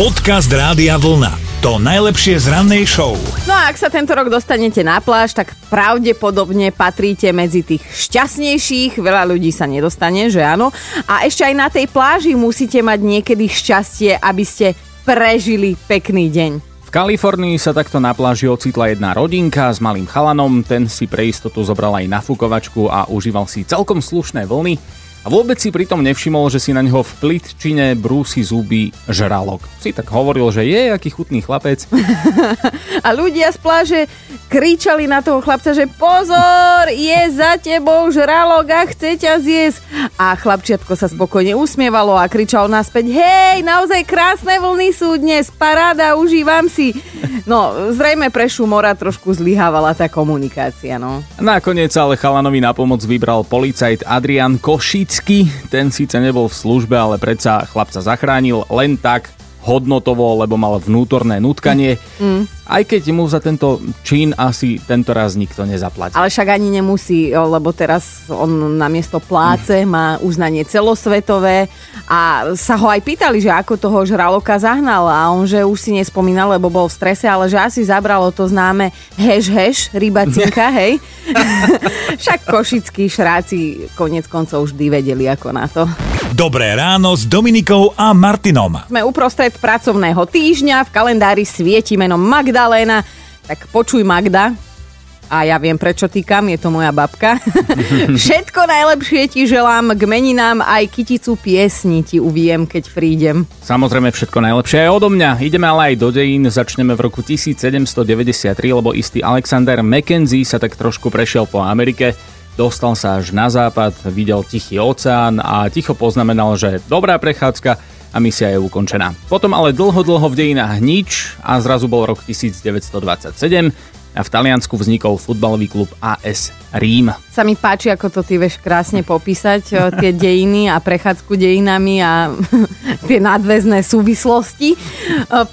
Podcast Rádia Vlna. To najlepšie z rannej show. No a ak sa tento rok dostanete na pláž, tak pravdepodobne patríte medzi tých šťastnejších. Veľa ľudí sa nedostane, že áno. A ešte aj na tej pláži musíte mať niekedy šťastie, aby ste prežili pekný deň. V Kalifornii sa takto na pláži ocitla jedna rodinka s malým chalanom, ten si pre istotu zobral aj nafukovačku a užíval si celkom slušné vlny. A vôbec si pritom nevšimol, že si na neho v plitčine brúsi zuby žralok. Si tak hovoril, že je aký chutný chlapec. A ľudia z pláže kričali na toho chlapca, že pozor, je za tebou žralok a chce ťa zjesť. A chlapčiatko sa spokojne usmievalo a kričal naspäť, hej, naozaj krásne vlny sú dnes, paráda, užívam si. No, zrejme pre šumora trošku zlyhávala tá komunikácia, no. Nakoniec ale chalanovi na pomoc vybral policajt Adrian Košický. Ten síce nebol v službe, ale predsa chlapca zachránil len tak hodnotovo, lebo mal vnútorné nutkanie. Mm. Aj keď mu za tento čin asi tento raz nikto nezaplatí. Ale však ani nemusí, lebo teraz on namiesto pláce má uznanie celosvetové a sa ho aj pýtali, že ako toho žraloka zahnal a on, že už si nespomínal, lebo bol v strese, ale že asi zabralo to známe heš heš, rybacinka, hej. však košickí šráci konec koncov vždy vedeli ako na to. Dobré ráno s Dominikou a Martinom. Sme uprostred pracovného týždňa, v kalendári svieti meno Magdaléna, tak počuj Magda, a ja viem prečo týkam, je to moja babka. Všetko najlepšie ti želám k meninám, aj kyticu piesni ti uviem, keď prídem. Samozrejme všetko najlepšie aj odo mňa. Ideme ale aj do dejín, začneme v roku 1793, lebo istý Alexander Mackenzie sa tak trošku prešiel po Amerike dostal sa až na západ, videl Tichý oceán a ticho poznamenal, že dobrá prechádzka a misia je ukončená. Potom ale dlho, dlho v dejinách nič a zrazu bol rok 1927 a v Taliansku vznikol futbalový klub AS Rím. Sa mi páči, ako to ty vieš krásne popísať, tie dejiny a prechádzku dejinami a tie nadväzné súvislosti.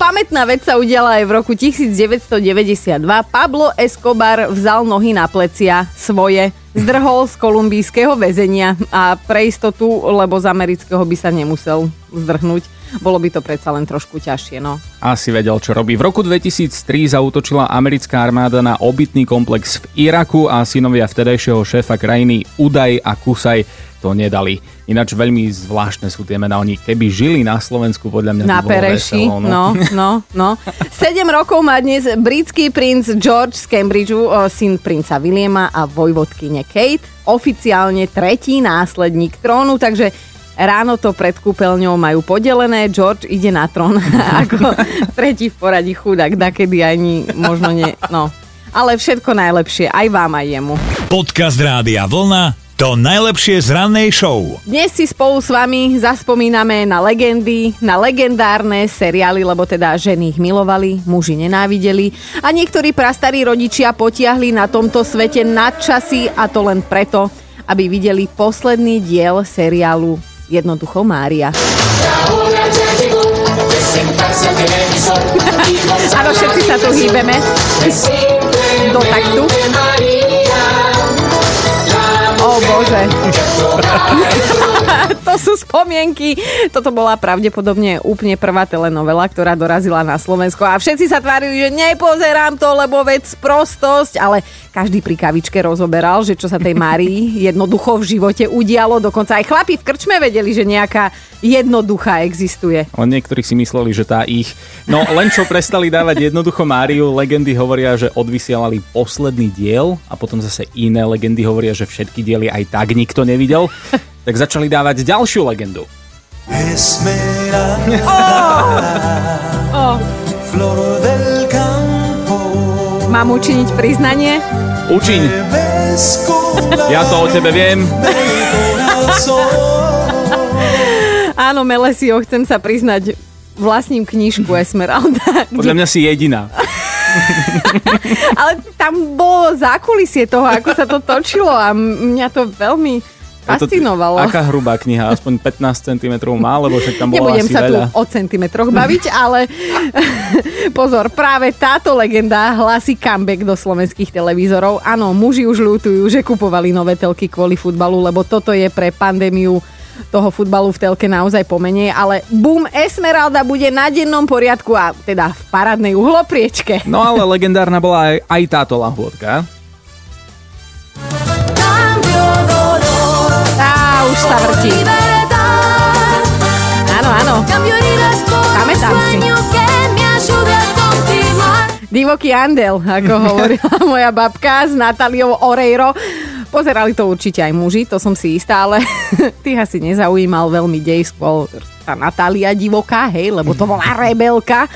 Pamätná vec sa udiala aj v roku 1992. Pablo Escobar vzal nohy na plecia svoje zdrhol z kolumbijského väzenia a pre istotu, lebo z amerického by sa nemusel zdrhnúť. Bolo by to predsa len trošku ťažšie, no. Asi vedel, čo robí. V roku 2003 zautočila americká armáda na obytný komplex v Iraku a synovia vtedajšieho šéfa krajiny Udaj a Kusaj to nedali. Ináč veľmi zvláštne sú tie mená. Oni keby žili na Slovensku, podľa mňa Na bolo Pereši, veselo, no, no, no. 7 rokov má dnes britský princ George z Cambridgeu, syn princa Williama a vojvodkyne Kate. Oficiálne tretí následník trónu, takže ráno to pred kúpeľňou majú podelené. George ide na trón ako tretí v poradí chudák, dakedy ani možno nie, no. Ale všetko najlepšie, aj vám, aj jemu. Podcast Rádia Vlna. To najlepšie z rannej show. Dnes si spolu s vami zaspomíname na legendy, na legendárne seriály, lebo teda ženy ich milovali, muži nenávideli a niektorí prastarí rodičia potiahli na tomto svete nadčasy a to len preto, aby videli posledný diel seriálu Jednoducho Mária. Áno, všetci sa tu hýbeme do taktu. O bože. to sú spomienky. Toto bola pravdepodobne úplne prvá telenovela, ktorá dorazila na Slovensko a všetci sa tvárili, že nepozerám to, lebo vec prostosť, ale každý pri kavičke rozoberal, že čo sa tej Márii jednoducho v živote udialo. Dokonca aj chlapi v krčme vedeli, že nejaká jednoduchá existuje. Len niektorí si mysleli, že tá ich. No len čo prestali dávať jednoducho Máriu, legendy hovoria, že odvysielali posledný diel a potom zase iné legendy hovoria, že všetky diely aj tak nikto nevidel. Tak začali dávať ďalšiu legendu. Oh. Mám učiniť priznanie? Učiň, ja to o tebe viem. Áno, Melesio, chcem sa priznať, vlastním knižku Esmeralda. Podľa mňa si jediná. Ale tam bolo zákulisie toho, ako sa to točilo a mňa to veľmi fascinovalo. To, aká hrubá kniha? Aspoň 15 cm má, lebo však tam bolo Nebudem asi sa veľa. tu o centimetroch baviť, ale pozor, práve táto legenda hlási comeback do slovenských televízorov. Áno, muži už ľutujú, že kupovali nové telky kvôli futbalu, lebo toto je pre pandémiu toho futbalu v telke naozaj pomenej, ale Boom Esmeralda bude na dennom poriadku a teda v parádnej uhlopriečke. No ale legendárna bola aj, aj táto lahôdka. Divoký andel, ako hovorila moja babka s Natáliou Oreiro. Pozerali to určite aj muži, to som si istá, ale tých asi nezaujímal veľmi dej, skôr tá Natália divoká, hej, lebo to bola rebelka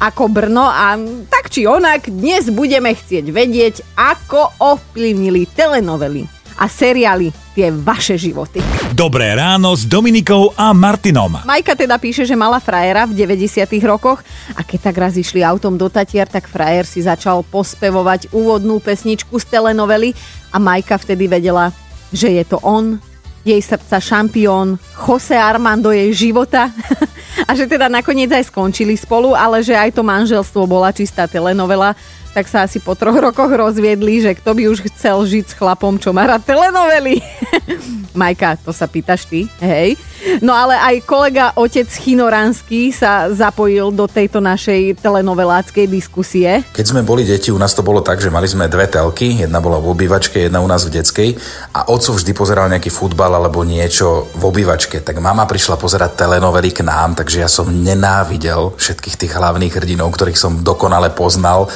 ako Brno a tak či onak dnes budeme chcieť vedieť, ako ovplyvnili telenovely a seriály tie vaše životy. Dobré ráno s Dominikou a Martinom. Majka teda píše, že mala frajera v 90 rokoch a keď tak raz išli autom do Tatier, tak frajer si začal pospevovať úvodnú pesničku z telenovely a Majka vtedy vedela, že je to on, jej srdca šampión, Jose Armando jej života a že teda nakoniec aj skončili spolu, ale že aj to manželstvo bola čistá telenovela tak sa asi po troch rokoch rozviedli, že kto by už chcel žiť s chlapom, čo má rád telenovely. Majka, to sa pýtaš ty, hej? No ale aj kolega otec Chinoranský sa zapojil do tejto našej telenoveláckej diskusie. Keď sme boli deti, u nás to bolo tak, že mali sme dve telky, jedna bola v obývačke, jedna u nás v detskej a otco vždy pozeral nejaký futbal alebo niečo v obývačke, tak mama prišla pozerať telenovely k nám, takže ja som nenávidel všetkých tých hlavných hrdinov, ktorých som dokonale poznal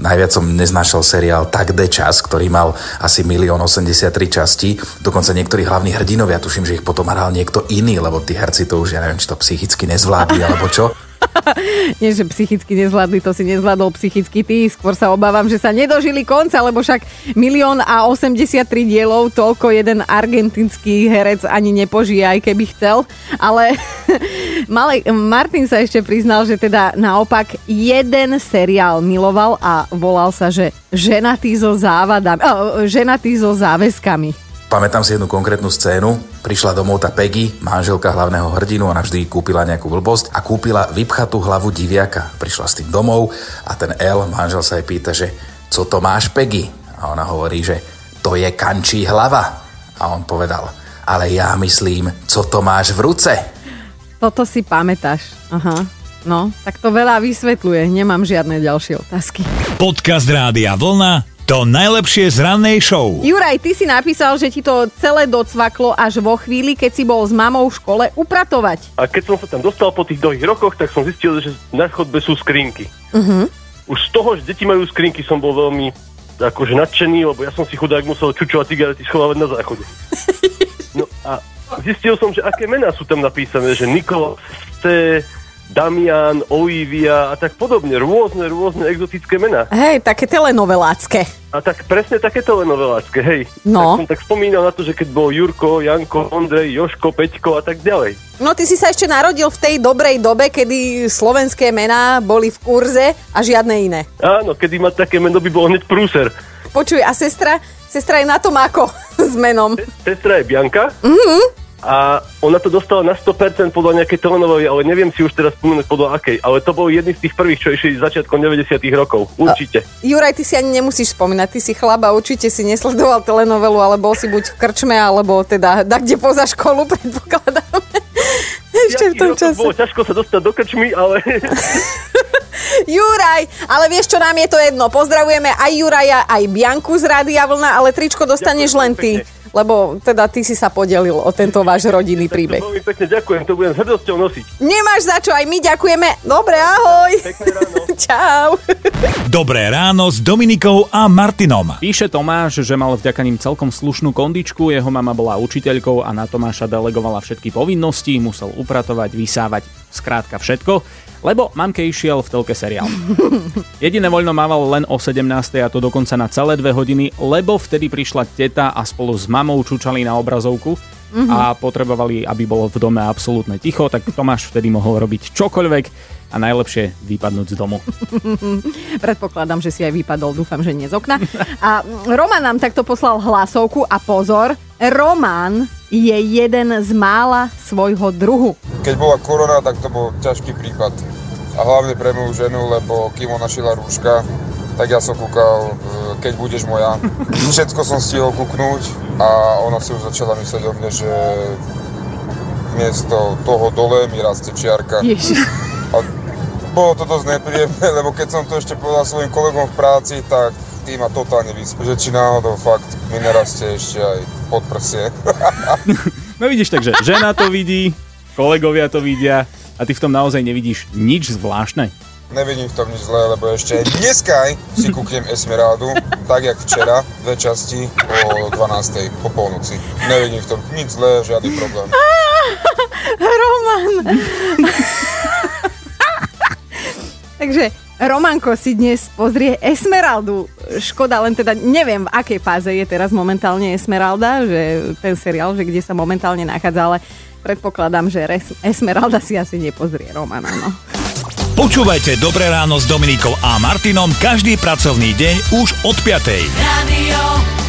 Najviac som neznášal seriál Tak de čas, ktorý mal asi 1 83 častí. Dokonca niektorí hlavní hrdinovia, tuším, že ich potom hral niekto iný, lebo tí herci to už, ja neviem, či to psychicky nezvládli alebo čo. Nie, že psychicky nezvládli, to si nezvládol psychicky ty. Skôr sa obávam, že sa nedožili konca, lebo však milión a 83 dielov, toľko jeden argentinský herec ani nepožije, aj keby chcel. Ale Malej, Martin sa ešte priznal, že teda naopak jeden seriál miloval a volal sa, že ženatý so závadami, oh, ženatý so záväzkami. Pamätám si jednu konkrétnu scénu. Prišla domov tá Peggy, manželka hlavného hrdinu, ona vždy kúpila nejakú blbosť a kúpila vypchatú hlavu diviaka. Prišla s tým domov a ten L, manžel sa jej pýta, že co to máš Peggy? A ona hovorí, že to je kančí hlava. A on povedal, ale ja myslím, co to máš v ruce? Toto si pamätáš. Aha. No, tak to veľa vysvetľuje. Nemám žiadne ďalšie otázky. Podcast Rádia Vlna to najlepšie z rannej show. Juraj, ty si napísal, že ti to celé docvaklo až vo chvíli, keď si bol s mamou v škole upratovať. A keď som sa tam dostal po tých dlhých rokoch, tak som zistil, že na chodbe sú skrinky. Uh-huh. Už z toho, že deti majú skrinky, som bol veľmi akože nadšený, lebo ja som si chudák musel čučovať cigarety schovávať na záchode. No a zistil som, že aké mená sú tam napísané, že Nikola, Ste, Damian, Olivia a tak podobne. Rôzne, rôzne exotické mená. Hej, také telenovelácké. A tak presne také telenovelácké, hej. No. Tak som tak spomínal na to, že keď bol Jurko, Janko, Ondrej, Joško, Peťko a tak ďalej. No ty si sa ešte narodil v tej dobrej dobe, kedy slovenské mená boli v kurze a žiadne iné. Áno, kedy ma také meno by bolo hneď prúser. Počuj, a sestra? Sestra je na tom ako s menom? Sestra je Bianka. Mhm a ona to dostala na 100% podľa nejakej telenovej, ale neviem si už teraz spomenúť podľa akej, ale to bol jedný z tých prvých, čo išli začiatkom 90 rokov, určite. A, Juraj, ty si ani nemusíš spomínať, ty si chlaba, určite si nesledoval telenovelu, ale bol si buď v krčme, alebo teda da kde poza školu, predpokladám. Ešte v tom čase. Bolo ťažko sa dostať do krčmy, ale... Juraj, ale vieš čo, nám je to jedno. Pozdravujeme aj Juraja, aj Bianku z Rádia Vlna, ale tričko dostaneš Ďakujem len ty. Pekne lebo teda ty si sa podelil o tento váš rodinný príbeh. Veľmi pekne ďakujem, to budem s hrdosťou nosiť. Nemáš za čo, aj my ďakujeme. Dobre, ahoj. Pekné ráno. Čau. Dobré ráno s Dominikou a Martinom. Píše Tomáš, že mal vďaka ním celkom slušnú kondičku, jeho mama bola učiteľkou a na Tomáša delegovala všetky povinnosti, musel upratovať, vysávať, skrátka všetko lebo mamke išiel v telke seriál. Jediné voľno mával len o 17. a to dokonca na celé dve hodiny, lebo vtedy prišla teta a spolu s mamou čučali na obrazovku mm-hmm. a potrebovali, aby bolo v dome absolútne ticho, tak Tomáš vtedy mohol robiť čokoľvek a najlepšie vypadnúť z domu. Predpokladám, že si aj vypadol, dúfam, že nie z okna. A Roman nám takto poslal hlasovku a pozor, Roman je jeden z mála svojho druhu. Keď bola korona, tak to bol ťažký prípad. A hlavne pre moju ženu, lebo kým ona šila rúška, tak ja som kúkal, e, keď budeš moja. Všetko som stihol kúknúť a ona si už začala myslieť o mne, že miesto toho dole mi rastie čiarka. Ježiš. A bolo to dosť nepríjemné, lebo keď som to ešte povedal svojim kolegom v práci, tak tí ma totálne vyspí, že či náhodou fakt mi nerastie ešte aj pod prsie. No vidíš, takže žena to vidí, kolegovia to vidia a ty v tom naozaj nevidíš nič zvláštne. Nevidím v tom nič zlé, lebo ešte dneska si kúknem Esmeraldu, tak jak včera, dve časti o 12. po polnoci. Nevidím v tom nič zlé, žiadny problém. Roman. Takže Romanko si dnes pozrie Esmeraldu. Škoda, len teda neviem, v akej fáze je teraz momentálne Esmeralda, že ten seriál, že kde sa momentálne nachádza, ale predpokladám, že Esmeralda si asi nepozrie Romana. No. Počúvajte Dobré ráno s Dominikou a Martinom každý pracovný deň už od 5. Radio